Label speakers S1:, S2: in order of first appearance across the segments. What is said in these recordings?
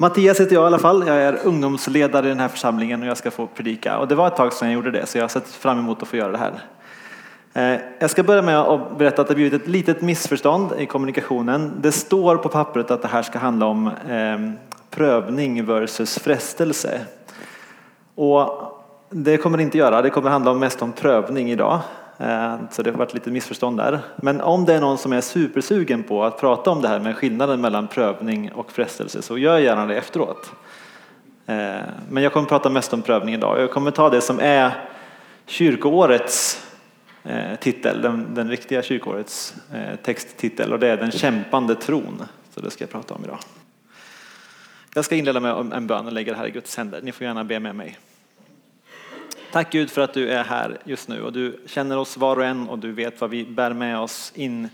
S1: Mattias heter jag i alla fall. Jag är ungdomsledare i den här församlingen och jag ska få predika. Och det var ett tag sedan jag gjorde det så jag har sett fram emot att få göra det här. Eh, jag ska börja med att berätta att det blivit ett litet missförstånd i kommunikationen. Det står på pappret att det här ska handla om ehm, prövning versus frestelse. Och det kommer det inte göra. Det kommer handla mest om prövning idag. Eh, så det har varit lite missförstånd där. Men om det är någon som är supersugen på att prata om det här med skillnaden mellan prövning och frestelse så gör gärna det efteråt. Eh, men jag kommer prata mest om prövning idag. Jag kommer ta det som är kyrkoårets eh, titel, den, den riktiga kyrkoårets texttitel och det är den kämpande tron. Så det ska jag prata om idag. Jag ska inleda med en bön och lägga det här i Guds händer. Ni får gärna be med mig. Tack Gud för att du är här just nu och du känner oss var och en och du vet vad vi bär med oss in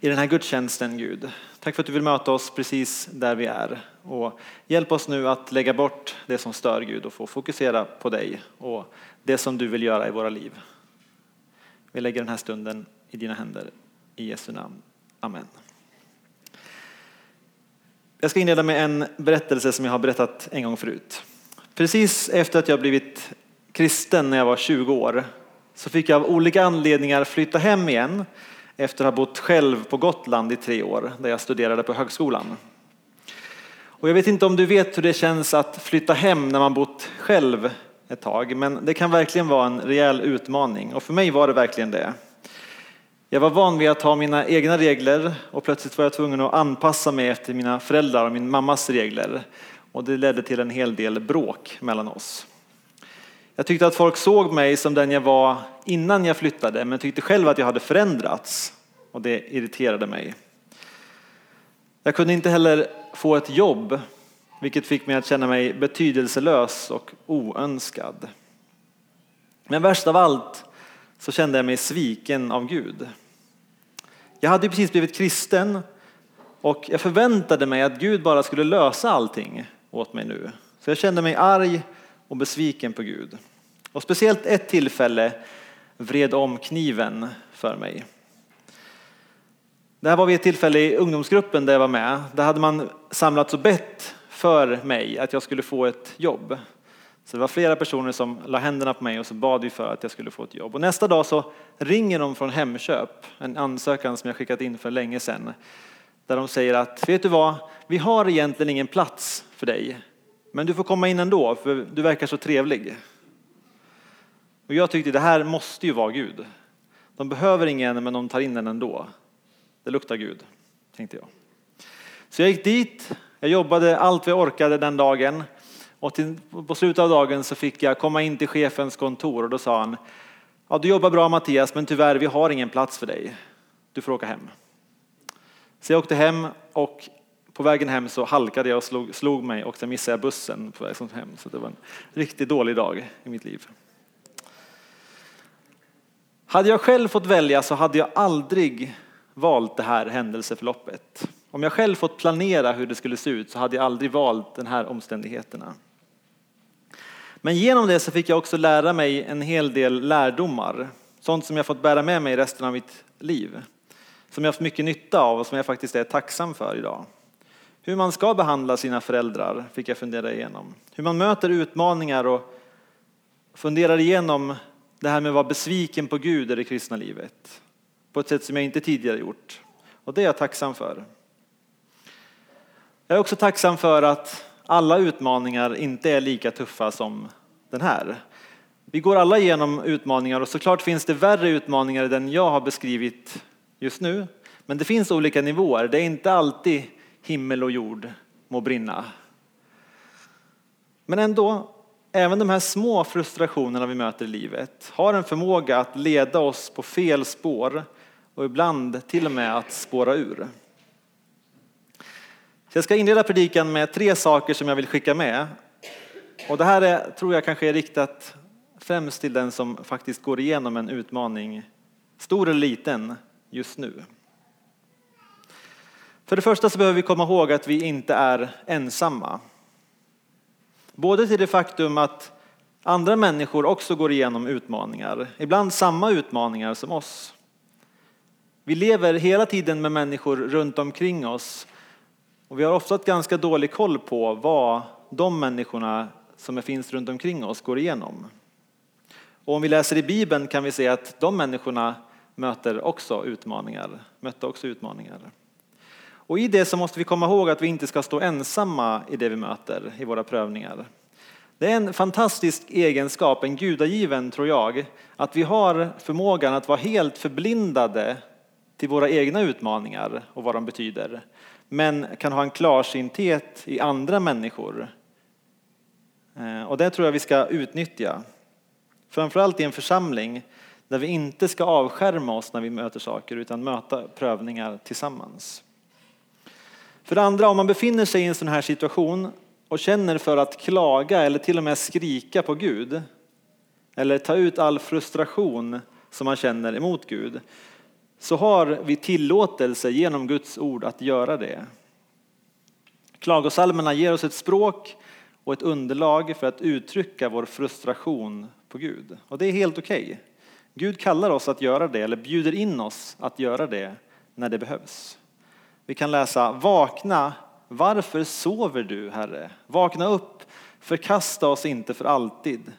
S1: i den här gudstjänsten Gud. Tack för att du vill möta oss precis där vi är och hjälp oss nu att lägga bort det som stör Gud och få fokusera på dig och det som du vill göra i våra liv. Vi lägger den här stunden i dina händer i Jesu namn. Amen. Jag ska inleda med en berättelse som jag har berättat en gång förut. Precis efter att jag blivit kristen när jag var 20 år så fick jag av olika anledningar flytta hem igen efter att ha bott själv på Gotland i tre år där jag studerade på högskolan. Och jag vet inte om du vet hur det känns att flytta hem när man bott själv ett tag, men det kan verkligen vara en rejäl utmaning och för mig var det verkligen det. Jag var van vid att ha mina egna regler och plötsligt var jag tvungen att anpassa mig efter mina föräldrar och min mammas regler och det ledde till en hel del bråk mellan oss. Jag tyckte att folk såg mig som den jag var innan jag flyttade men tyckte själv att jag hade förändrats och det irriterade mig. Jag kunde inte heller få ett jobb vilket fick mig att känna mig betydelselös och oönskad. Men värst av allt så kände jag mig sviken av Gud. Jag hade precis blivit kristen och jag förväntade mig att Gud bara skulle lösa allting åt mig nu. Så jag kände mig arg och besviken på Gud. Och speciellt ett tillfälle vred om kniven för mig. Det här var vid ett tillfälle i ungdomsgruppen där jag var med. Där hade man samlats och bett för mig att jag skulle få ett jobb. Så det var flera personer som la händerna på mig och så bad vi för att jag skulle få ett jobb. Och nästa dag så ringer de från Hemköp, en ansökan som jag skickat in för länge sedan. Där de säger att, vet du vad, vi har egentligen ingen plats för dig. Men du får komma in ändå, för du verkar så trevlig. Och jag tyckte det här måste ju vara Gud. De behöver ingen men de tar in den ändå. Det luktar Gud, tänkte jag. Så jag gick dit, jag jobbade allt vi orkade den dagen och till, på slutet av dagen så fick jag komma in till chefens kontor och då sa han Ja, du jobbar bra Mattias, men tyvärr, vi har ingen plats för dig. Du får åka hem. Så jag åkte hem och på vägen hem så halkade jag och slog, slog mig och sen missade jag bussen på väg hem. Så det var en riktigt dålig dag i mitt liv. Hade jag själv fått välja så hade jag aldrig valt det här händelseförloppet. Om jag själv fått planera hur det skulle se ut så hade jag aldrig valt den här omständigheterna. Men genom det så fick jag också lära mig en hel del lärdomar. Sånt som jag fått bära med mig resten av mitt liv. Som jag haft mycket nytta av och som jag faktiskt är tacksam för idag. Hur man ska behandla sina föräldrar fick jag fundera igenom. Hur man möter utmaningar och funderar igenom det här med att vara besviken på Gud i det kristna livet. På ett sätt som jag inte tidigare gjort. Och det är jag tacksam för. Jag är också tacksam för att alla utmaningar inte är lika tuffa som den här. Vi går alla igenom utmaningar och såklart finns det värre utmaningar än den jag har beskrivit just nu. Men det finns olika nivåer. Det är inte alltid himmel och jord må brinna. Men ändå Även de här små frustrationerna vi möter i livet har en förmåga att leda oss på fel spår och ibland till och med att spåra ur. Så jag ska inleda predikan med tre saker som jag vill skicka med. Och det här är, tror jag kanske är riktat främst till den som faktiskt går igenom en utmaning, stor eller liten, just nu. För det första så behöver vi komma ihåg att vi inte är ensamma. Både till det faktum att andra människor också går igenom utmaningar, ibland samma utmaningar som oss. Vi lever hela tiden med människor runt omkring oss Och vi har ofta ett ganska dålig koll på vad de människorna som finns runt omkring oss går igenom. Och om vi läser i Bibeln kan vi se att de människorna möter också utmaningar, mötte också utmaningar. Och i det så måste vi komma ihåg att vi inte ska stå ensamma i det vi möter i våra prövningar. Det är en fantastisk egenskap, en gudagiven tror jag, att vi har förmågan att vara helt förblindade till våra egna utmaningar och vad de betyder. Men kan ha en klarsynthet i andra människor. Eh, och det tror jag vi ska utnyttja. Framförallt i en församling där vi inte ska avskärma oss när vi möter saker utan möta prövningar tillsammans. För det andra, om man befinner sig i en sån här situation och känner för att klaga eller till och med skrika på Gud eller ta ut all frustration som man känner emot Gud så har vi tillåtelse genom Guds ord att göra det. Klagosalmerna ger oss ett språk och ett underlag för att uttrycka vår frustration på Gud. Och det är helt okej. Okay. Gud kallar oss att göra det, eller bjuder in oss att göra det när det behövs. Vi kan läsa Vakna, varför sover du, Herre? Vakna upp, förkasta oss inte för alltid.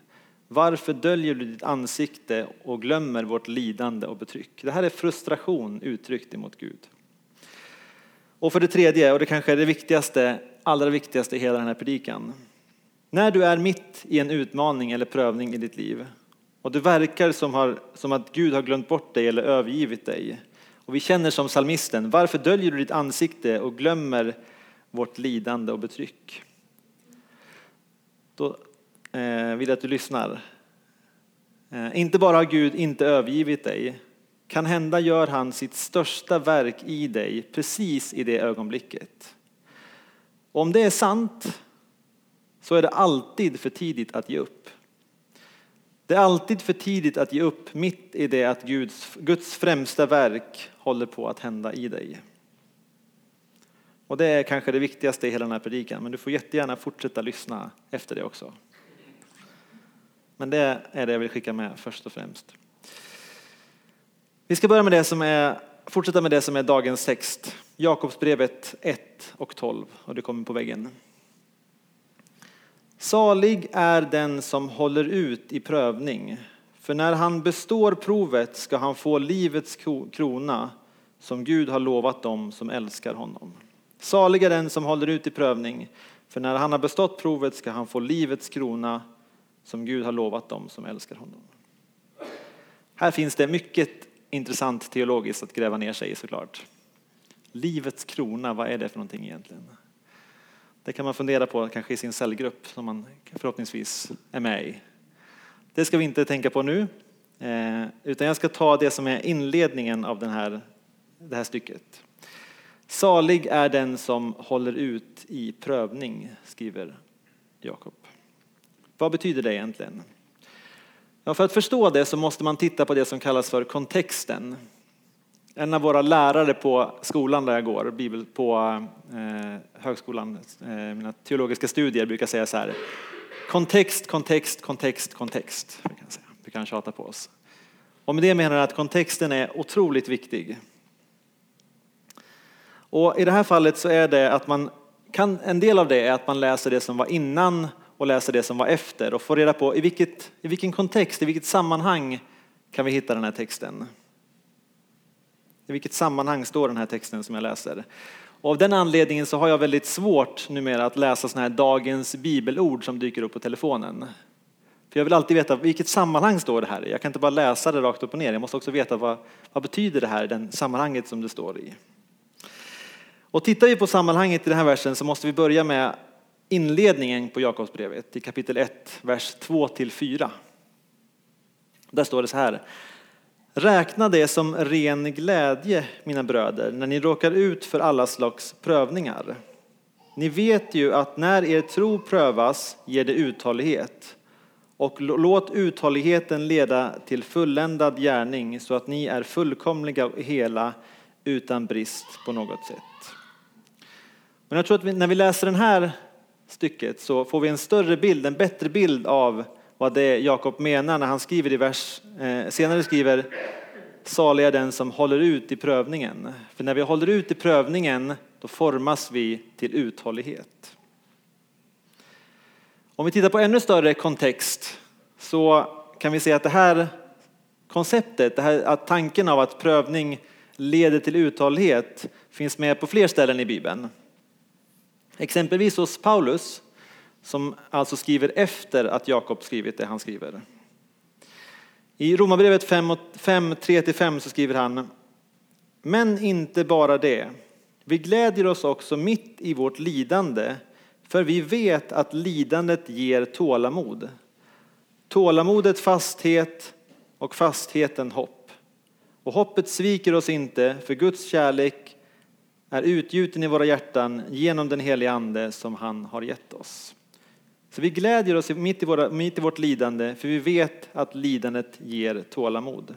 S1: Varför döljer du ditt ansikte och glömmer vårt lidande och betryck? Det här är frustration uttryckt emot Gud. Och för det tredje, och det kanske är det viktigaste, allra viktigaste i hela den här predikan. När du är mitt i en utmaning eller prövning i ditt liv och det verkar som, har, som att Gud har glömt bort dig eller övergivit dig och vi känner som salmisten, varför döljer du ditt ansikte och glömmer vårt lidande och betryck? Då eh, vill jag att du lyssnar. Eh, inte bara har Gud inte övergivit dig, kan hända gör han sitt största verk i dig precis i det ögonblicket. Om det är sant så är det alltid för tidigt att ge upp. Det är alltid för tidigt att ge upp mitt i det att Guds, Guds främsta verk håller på att hända i dig. Och det är kanske det viktigaste i hela den här predikan, men du får jättegärna fortsätta lyssna efter det också. Men det är det jag vill skicka med först och främst. Vi ska börja med det som är, fortsätta med det som är dagens text. Jakobsbrevet 1 och 12 och det kommer på väggen. Salig är den som håller ut i prövning, för när han består provet ska han få livets krona som Gud har lovat dem som älskar honom. Salig är den som håller ut i prövning, för när han har bestått provet ska han få livets krona som Gud har lovat dem som älskar honom. Här finns det mycket intressant teologiskt att gräva ner sig i såklart. Livets krona, vad är det för någonting egentligen? Det kan man fundera på kanske i sin cellgrupp som man förhoppningsvis är med i. Det ska vi inte tänka på nu, eh, utan jag ska ta det som är inledningen av den här, det här stycket. Salig är den som håller ut i prövning, skriver Jakob. Vad betyder det egentligen? Ja, för att förstå det så måste man titta på det som kallas för kontexten. En av våra lärare på skolan där jag går, bibel, på eh, högskolan, eh, mina teologiska studier brukar säga så här. Kontext, kontext, kontext, kontext. Vi kan, säga. Vi kan tjata på oss. Och med det menar jag att kontexten är otroligt viktig. Och i det här fallet så är det att man kan, en del av det är att man läser det som var innan och läser det som var efter och får reda på i, vilket, i vilken kontext, i vilket sammanhang kan vi hitta den här texten. I vilket sammanhang står den här texten som jag läser? Och av den anledningen så har jag väldigt svårt numera att läsa sådana här dagens bibelord som dyker upp på telefonen. För jag vill alltid veta vilket sammanhang står det här i. Jag kan inte bara läsa det rakt upp och ner. Jag måste också veta vad, vad betyder det här i det sammanhanget som det står i. Och tittar vi på sammanhanget i den här versen så måste vi börja med inledningen på Jakobsbrevet i kapitel 1, vers 2 till 4. Där står det så här. Räkna det som ren glädje, mina bröder, när ni råkar ut för alla slags prövningar. Ni vet ju att när er tro prövas ger det uthållighet. Och låt uthålligheten leda till fulländad gärning så att ni är fullkomliga och hela utan brist på något sätt. Men jag tror att vi, när vi läser det här stycket så får vi en större bild, en bättre bild av vad det Jakob menar när han skriver i vers, eh, senare skriver salig är den som håller ut i prövningen. För när vi håller ut i prövningen då formas vi till uthållighet. Om vi tittar på ännu större kontext så kan vi se att det här konceptet, det här, att tanken av att prövning leder till uthållighet finns med på fler ställen i Bibeln. Exempelvis hos Paulus, som alltså skriver efter att Jakob skrivit det han skriver. I Romarbrevet 5, 3-5 så skriver han Men inte bara det. Vi glädjer oss också mitt i vårt lidande för vi vet att lidandet ger tålamod. Tålamodet fasthet och fastheten hopp. Och hoppet sviker oss inte för Guds kärlek är utgjuten i våra hjärtan genom den heliga Ande som han har gett oss. Så vi glädjer oss mitt i, våra, mitt i vårt lidande för vi vet att lidandet ger tålamod.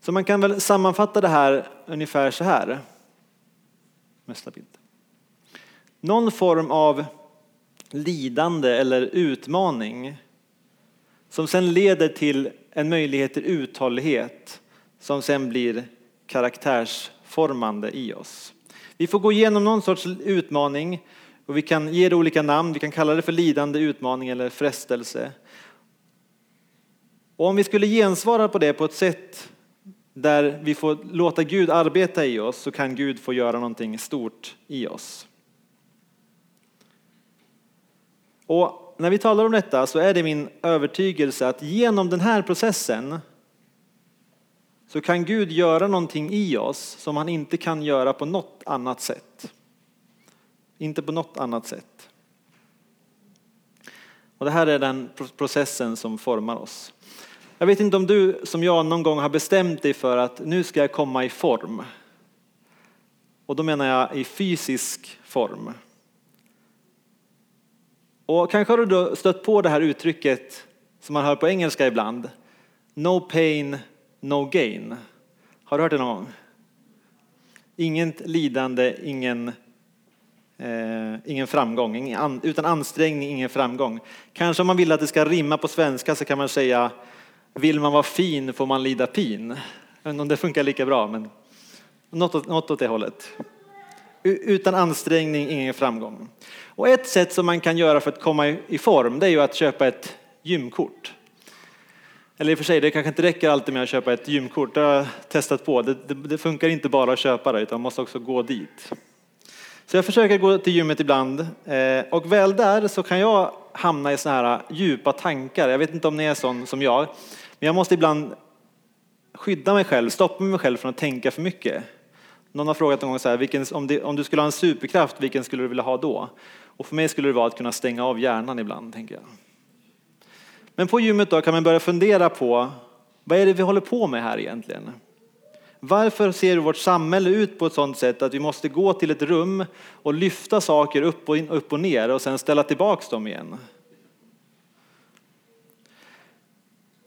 S1: Så man kan väl sammanfatta det här ungefär så här. Nästa bild. Någon form av lidande eller utmaning som sen leder till en möjlighet till uthållighet som sen blir karaktärsformande i oss. Vi får gå igenom någon sorts utmaning och vi kan ge det olika namn. Vi kan kalla det för lidande, utmaning eller frestelse. Och om vi skulle gensvara på det på ett sätt där vi får låta Gud arbeta i oss så kan Gud få göra någonting stort i oss. Och när vi talar om detta så är det min övertygelse att genom den här processen så kan Gud göra någonting i oss som han inte kan göra på något annat sätt. Inte på något annat sätt. Och det här är den processen som formar oss. Jag vet inte om du som jag någon gång har bestämt dig för att nu ska jag komma i form. Och då menar jag i fysisk form. Och kanske har du då stött på det här uttrycket som man hör på engelska ibland. No pain, no gain. Har du hört det någon gång? Inget lidande, ingen, eh, ingen framgång. Ingen an, utan ansträngning, ingen framgång. Kanske om man vill att det ska rimma på svenska så kan man säga vill man vara fin får man lida pin. Jag vet inte om det funkar lika bra, men något åt, något åt det hållet. Utan ansträngning, ingen framgång. Och ett sätt som man kan göra för att komma i form det är ju att köpa ett gymkort. Eller i och för sig, det kanske inte räcker alltid med att köpa ett gymkort. Det har jag testat på. Det, det, det funkar inte bara att köpa det utan man måste också gå dit. Så jag försöker gå till gymmet ibland eh, och väl där så kan jag hamna i sådana här djupa tankar. Jag vet inte om ni är sån som jag, men jag måste ibland skydda mig själv, stoppa mig själv från att tänka för mycket. Någon har frågat en gång så här, vilken, om, det, om, du skulle ha en superkraft, vilken skulle du vilja ha då? Och för mig skulle det vara att kunna stänga av hjärnan ibland, tänker jag. Men på gymmet då kan man börja fundera på, vad är det vi håller på med här egentligen? Varför ser vårt samhälle ut på ett sådant sätt att vi måste gå till ett rum och lyfta saker upp och, in, upp och ner och sen ställa tillbaks dem igen?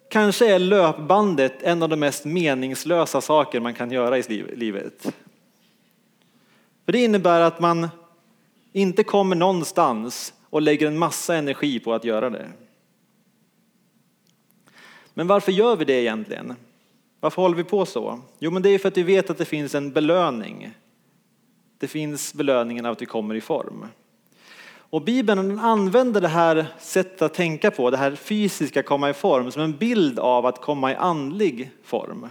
S1: Kanske är löpbandet en av de mest meningslösa saker man kan göra i livet. För det innebär att man inte kommer någonstans och lägger en massa energi på att göra det. Men varför gör vi det egentligen? Varför håller vi på så? Jo, men det är för att vi vet att det finns en belöning. Det finns belöningen av att vi kommer i form. Och Bibeln använder det här sättet att tänka på, det här fysiska komma i form, som en bild av att komma i andlig form.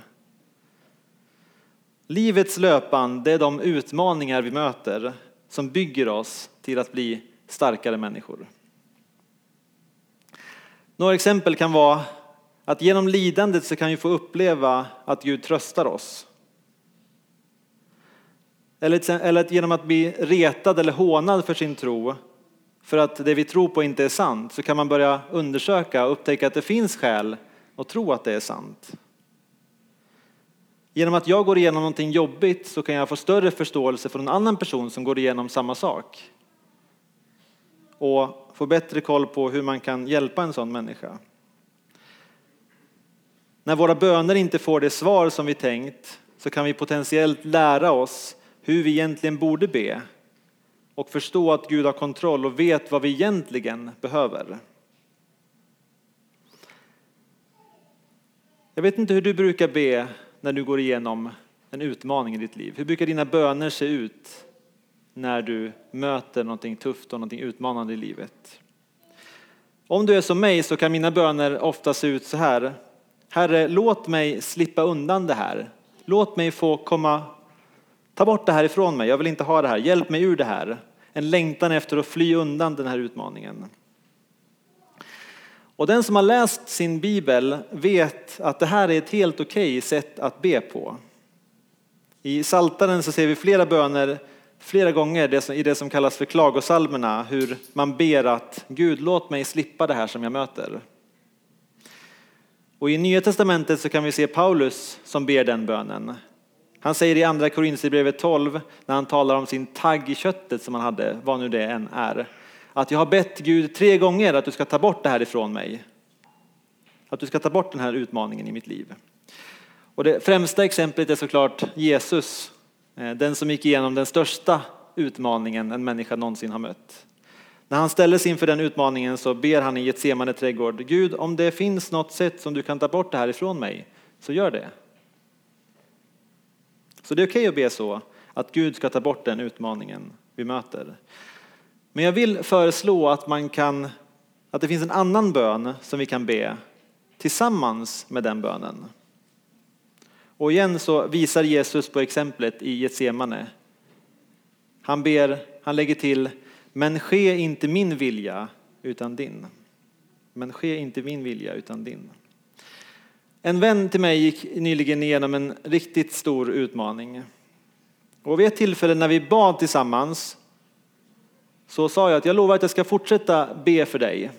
S1: Livets löpband, det är de utmaningar vi möter som bygger oss till att bli starkare människor. Några exempel kan vara att genom lidandet så kan vi få uppleva att Gud tröstar oss. Eller att genom att bli retad eller hånad för sin tro, för att det vi tror på inte är sant, så kan man börja undersöka och upptäcka att det finns skäl att tro att det är sant. Genom att jag går igenom någonting jobbigt så kan jag få större förståelse för en annan person som går igenom samma sak. Och få bättre koll på hur man kan hjälpa en sån människa. När våra böner inte får det svar som vi tänkt så kan vi potentiellt lära oss hur vi egentligen borde be och förstå att Gud har kontroll och vet vad vi egentligen behöver. Jag vet inte hur du brukar be när du går igenom en utmaning i ditt liv. Hur brukar dina böner se ut när du möter någonting tufft och någonting utmanande i livet. Om du är som mig så kan mina böner ofta se ut så här. Herre, låt mig slippa undan det här. Låt mig få komma, ta bort det här ifrån mig. Jag vill inte ha det här. Hjälp mig ur det här. En längtan efter att fly undan den här utmaningen. Och den som har läst sin bibel vet att det här är ett helt okej sätt att be på. I Saltaren så ser vi flera böner flera gånger i det som kallas för klagosalmerna, hur man ber att Gud låt mig slippa det här som jag möter. Och i Nya Testamentet så kan vi se Paulus som ber den bönen. Han säger i andra Korinthierbrevet 12 när han talar om sin tagg i köttet som han hade, vad nu det än är, att jag har bett Gud tre gånger att du ska ta bort det här ifrån mig. Att du ska ta bort den här utmaningen i mitt liv. Och det främsta exemplet är såklart Jesus, eh, den som gick igenom den största utmaningen en människa någonsin har mött. När han ställdes inför den utmaningen så ber han i Getsemane trädgård, Gud om det finns något sätt som du kan ta bort det här ifrån mig, så gör det. Så det är okej okay att be så, att Gud ska ta bort den utmaningen vi möter. Men jag vill föreslå att man kan, att det finns en annan bön som vi kan be tillsammans med den bönen. Och igen så visar Jesus på exemplet i Getsemane. Han ber, han lägger till, men ske inte min vilja utan din. Men ske inte min vilja utan din. En vän till mig gick nyligen igenom en riktigt stor utmaning. Och vid ett tillfälle när vi bad tillsammans så sa jag att jag lovar att jag ska fortsätta be för dig.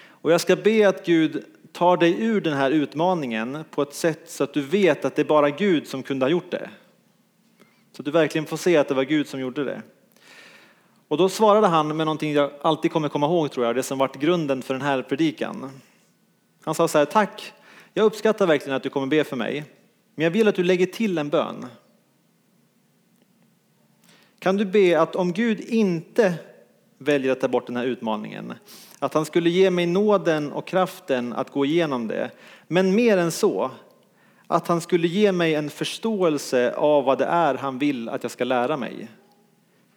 S1: Och jag ska be att Gud tar dig ur den här utmaningen på ett sätt så att du vet att det är bara Gud som kunde ha gjort det. Så att du verkligen får se att det var Gud som gjorde det. Och då svarade han med någonting jag alltid kommer komma ihåg tror jag, det som varit grunden för den här predikan. Han sa så här, tack, jag uppskattar verkligen att du kommer be för mig, men jag vill att du lägger till en bön. Kan du be att om Gud inte väljer att ta bort den här utmaningen, att han skulle ge mig nåden och kraften att gå igenom det, men mer än så, att han skulle ge mig en förståelse av vad det är han vill att jag ska lära mig.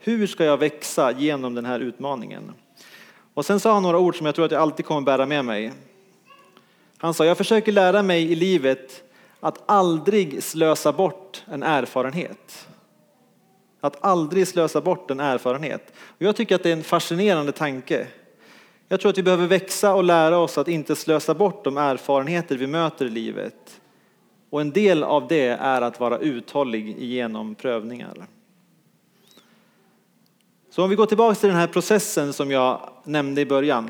S1: Hur ska jag växa genom den här utmaningen? Och sen sa han några ord som jag tror att jag alltid kommer bära med mig. Han sa, jag försöker lära mig i livet att aldrig slösa bort en erfarenhet. Att aldrig slösa bort en erfarenhet. Och jag tycker att det är en fascinerande tanke. Jag tror att vi behöver växa och lära oss att inte slösa bort de erfarenheter vi möter i livet. Och en del av det är att vara uthållig genom prövningar. Så om vi går tillbaka till den här processen som jag nämnde i början.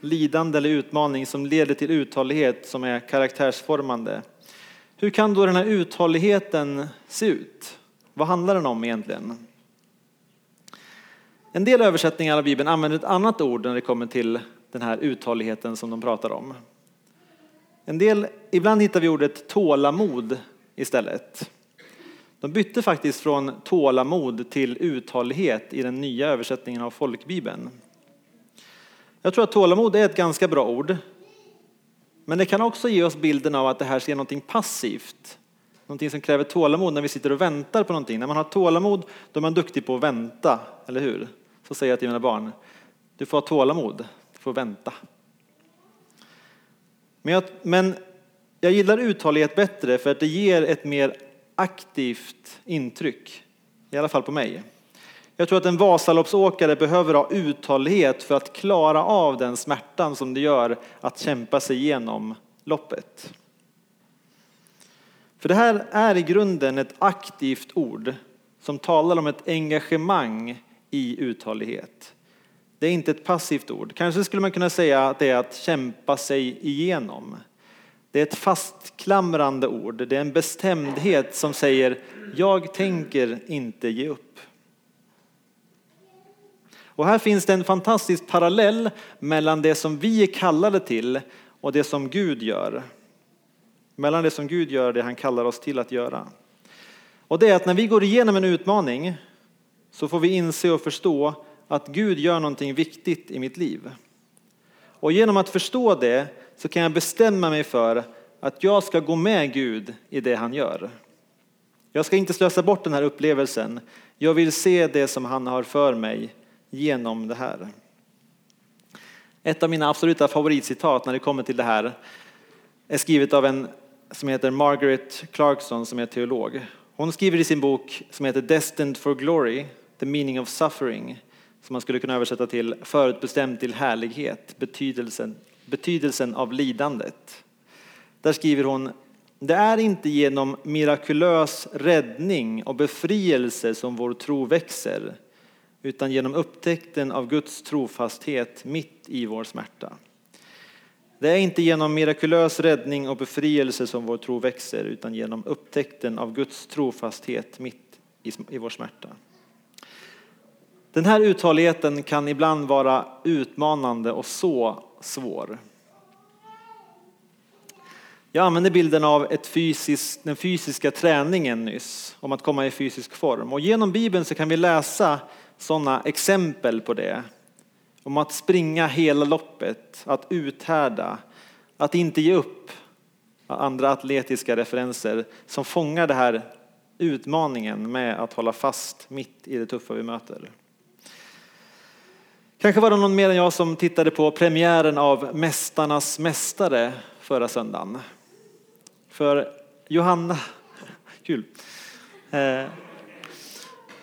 S1: Lidande eller utmaning som leder till uthållighet som är karaktärsformande. Hur kan då den här uthålligheten se ut? Vad handlar den om egentligen? En del översättningar av Bibeln använder ett annat ord när det kommer till den här uthålligheten som de pratar om. En del, ibland hittar vi ordet tålamod istället. De bytte faktiskt från tålamod till uthållighet i den nya översättningen av folkbibeln. Jag tror att tålamod är ett ganska bra ord. Men det kan också ge oss bilden av att det här är någonting passivt. Någonting som kräver tålamod när vi sitter och väntar på någonting. När man har tålamod då är man duktig på att vänta, eller hur? Så säger jag till mina barn. Du får ha tålamod, du får vänta. Men jag, men jag gillar uthållighet bättre för att det ger ett mer aktivt intryck. I alla fall på mig. Jag tror att en Vasaloppsåkare behöver ha uthållighet för att klara av den smärtan som det gör att kämpa sig igenom loppet. För det här är i grunden ett aktivt ord som talar om ett engagemang i uthållighet. Det är inte ett passivt ord. Kanske skulle man kunna säga att det är att kämpa sig igenom. Det är ett fastklamrande ord. Det är en bestämdhet som säger jag tänker inte ge upp. Och här finns det en fantastisk parallell mellan det som vi är kallade till och det som Gud gör. Mellan det som Gud gör och det han kallar oss till att göra. Och det är att när vi går igenom en utmaning så får vi inse och förstå att Gud gör någonting viktigt i mitt liv. Och genom att förstå det så kan jag bestämma mig för att jag ska gå med Gud i det han gör. Jag ska inte slösa bort den här upplevelsen. Jag vill se det som han har för mig genom det här. Ett av mina absoluta favoritcitat när det kommer till det här är skrivet av en som heter Margaret Clarkson som är teolog. Hon skriver i sin bok som heter Destined for Glory, The Meaning of Suffering, som man skulle kunna översätta till Förutbestämd till härlighet, betydelsen, betydelsen av lidandet. Där skriver hon det är inte genom mirakulös räddning och befrielse som vår tro växer, utan genom upptäckten av Guds trofasthet mitt i vår smärta. Det är inte genom mirakulös räddning och befrielse som vår tro växer, utan genom upptäckten av Guds trofasthet mitt i vår smärta. Den här uthålligheten kan ibland vara utmanande och så svår. Jag använde bilden av ett fysisk, den fysiska träningen nyss, om att komma i fysisk form. Och genom Bibeln så kan vi läsa sådana exempel på det. Om att springa hela loppet, att uthärda, att inte ge upp. Andra atletiska referenser som fångar den här utmaningen med att hålla fast mitt i det tuffa vi möter. Kanske var det någon mer än jag som tittade på premiären av Mästarnas mästare förra söndagen. För Johanna, kul. Eh,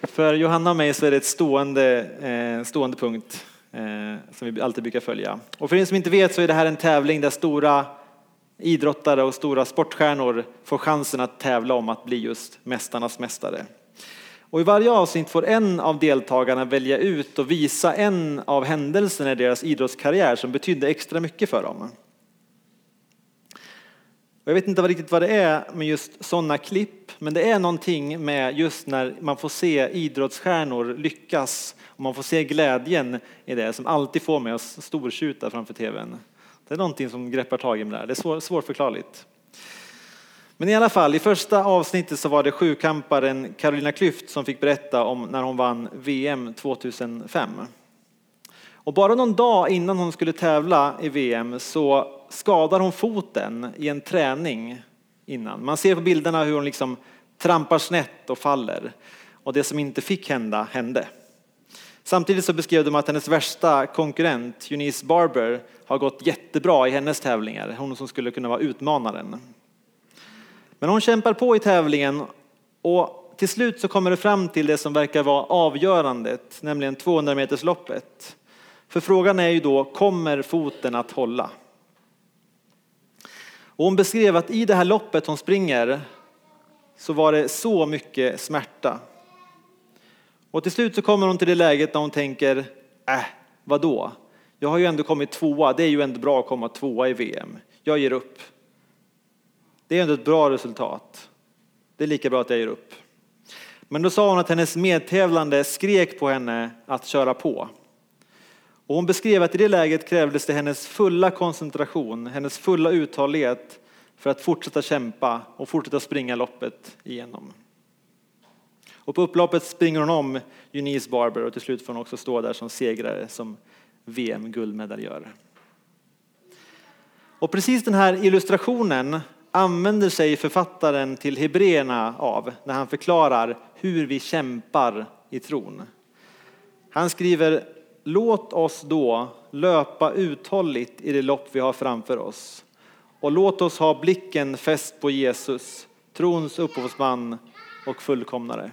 S1: för Johanna och mig så är det ett stående, eh, stående punkt eh, som vi alltid brukar följa. Och för er som inte vet så är det här en tävling där stora idrottare och stora sportstjärnor får chansen att tävla om att bli just Mästarnas mästare. Och I varje avsnitt får en av deltagarna välja ut och visa en av händelserna i deras idrottskarriär som betydde extra mycket för dem. Jag vet inte riktigt vad det är med just sådana klipp, men det är någonting med just när man får se idrottsstjärnor lyckas och man får se glädjen i det som alltid får mig att stortjuta framför tvn. Det är någonting som greppar tag i mig där, det är svår, svårförklarligt. Men i alla fall, i första avsnittet så var det sjukamparen Carolina Klüft som fick berätta om när hon vann VM 2005. Och bara någon dag innan hon skulle tävla i VM så skadar hon foten i en träning innan. Man ser på bilderna hur hon liksom trampar snett och faller. Och det som inte fick hända, hände. Samtidigt så beskrev de att hennes värsta konkurrent, Eunice Barber, har gått jättebra i hennes tävlingar. Hon som skulle kunna vara utmanaren. Men hon kämpar på i tävlingen och till slut så kommer det fram till det som verkar vara avgörandet, nämligen 200 metersloppet. För frågan är ju då, kommer foten att hålla? Och hon beskrev att i det här loppet hon springer så var det så mycket smärta. Och till slut så kommer hon till det läget när hon tänker, äh, vadå? Jag har ju ändå kommit tvåa, det är ju ändå bra att komma tvåa i VM. Jag ger upp. Det är ändå ett bra resultat. Det är lika bra att jag ger upp. Men då sa hon att hennes medtävlande skrek på henne att köra på. Och hon beskrev att i det läget krävdes det hennes fulla koncentration, hennes fulla uthållighet för att fortsätta kämpa och fortsätta springa loppet igenom. Och på upploppet springer hon om Eunice Barber och till slut får hon också stå där som segrare som VM-guldmedaljör. Och precis den här illustrationen använder sig författaren till Hebreerna av när han förklarar hur vi kämpar i tron. Han skriver Låt oss då löpa uthålligt i det lopp vi har framför oss och låt oss ha blicken fäst på Jesus, trons upphovsman och fullkomnare.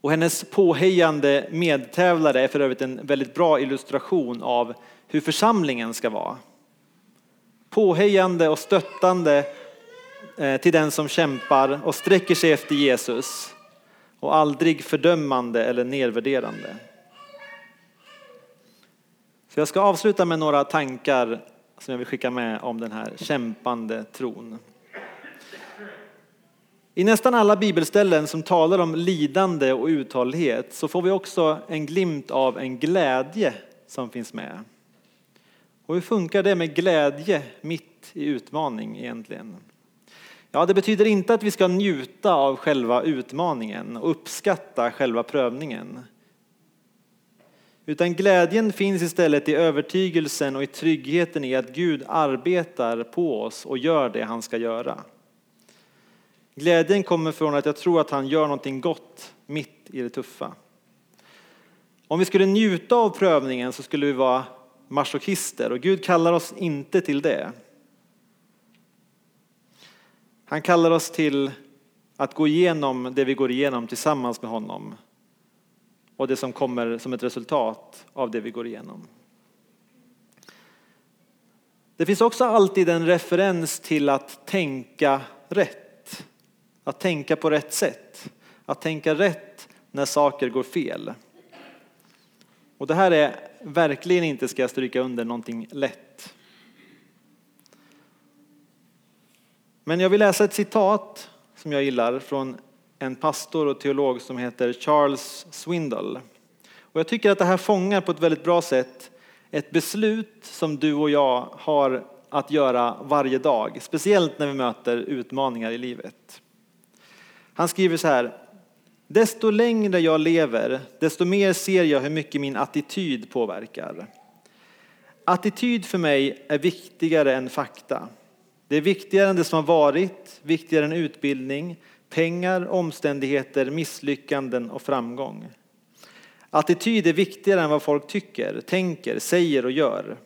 S1: Och hennes påhejande medtävlare är för övrigt en väldigt bra illustration av hur församlingen ska vara. Påhejande och stöttande eh, till den som kämpar och sträcker sig efter Jesus och aldrig fördömande eller nedvärderande. Så jag ska avsluta med några tankar som jag vill skicka med om den här kämpande tron. I nästan alla bibelställen som talar om lidande och uthållighet så får vi också en glimt av en glädje som finns med. Och hur funkar det med glädje mitt i utmaning egentligen? Ja, det betyder inte att vi ska njuta av själva utmaningen och uppskatta själva prövningen. Utan glädjen finns istället i övertygelsen och i tryggheten i att Gud arbetar på oss och gör det han ska göra. Glädjen kommer från att jag tror att han gör någonting gott mitt i det tuffa. Om vi skulle njuta av prövningen så skulle vi vara masochister och Gud kallar oss inte till det. Han kallar oss till att gå igenom det vi går igenom tillsammans med honom och det som kommer som ett resultat av det vi går igenom. Det finns också alltid en referens till att tänka rätt. Att tänka på rätt sätt. Att tänka rätt när saker går fel. Och det här är verkligen inte, ska jag stryka under, någonting lätt. Men jag vill läsa ett citat som jag gillar från en pastor och teolog som heter Charles Swindle. Och jag tycker att det här fångar på ett väldigt bra sätt ett beslut som du och jag har att göra varje dag, speciellt när vi möter utmaningar i livet. Han skriver så här. Desto längre jag lever, desto mer ser jag hur mycket min attityd påverkar. Attityd för mig är viktigare än fakta. Det är viktigare än det som har varit, viktigare än utbildning, pengar, omständigheter, misslyckanden och framgång. Attityd är viktigare än vad folk tycker, tänker, säger och gör.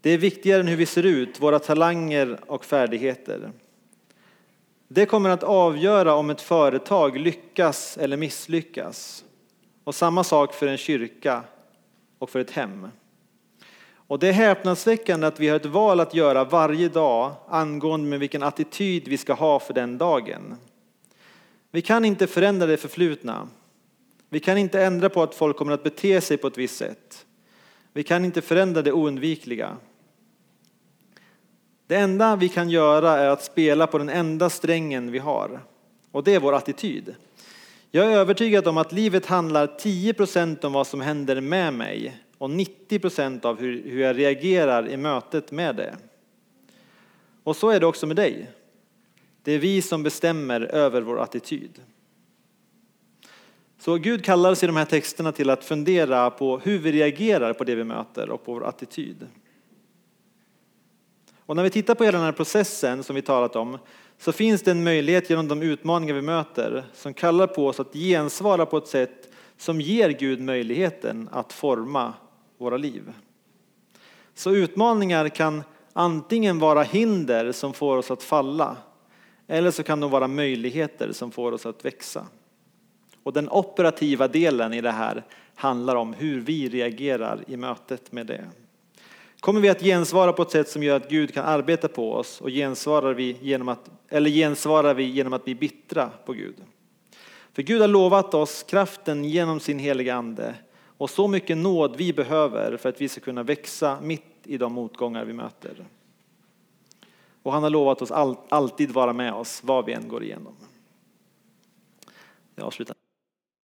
S1: Det är viktigare än hur vi ser ut, våra talanger och färdigheter. Det kommer att avgöra om ett företag lyckas eller misslyckas. Och samma sak för en kyrka och för ett hem. Och det är häpnadsväckande att vi har ett val att göra varje dag angående med vilken attityd vi ska ha för den dagen. Vi kan inte förändra det förflutna. Vi kan inte ändra på att folk kommer att bete sig på ett visst sätt. Vi kan inte förändra det oundvikliga. Det enda vi kan göra är att spela på den enda strängen vi har. Och det är vår attityd. Jag är övertygad om att livet handlar 10% om vad som händer med mig och 90% av hur, hur jag reagerar i mötet med det. Och så är det också med dig. Det är vi som bestämmer över vår attityd. Så Gud kallar oss i de här texterna till att fundera på hur vi reagerar på det vi möter och på vår attityd. Och när vi tittar på hela den här processen som vi talat om så finns det en möjlighet genom de utmaningar vi möter som kallar på oss att gensvara på ett sätt som ger Gud möjligheten att forma våra liv. Så utmaningar kan antingen vara hinder som får oss att falla eller så kan de vara möjligheter som får oss att växa. Och den operativa delen i det här handlar om hur vi reagerar i mötet med det. Kommer vi att gensvara på ett sätt som gör att Gud kan arbeta på oss och gensvarar vi genom att, eller gensvarar vi genom att bli bittra på Gud? För Gud har lovat oss kraften genom sin heliga ande och så mycket nåd vi behöver för att vi ska kunna växa mitt i de motgångar vi möter. Och han har lovat oss alltid vara med oss vad vi än går igenom. Jag avslutar.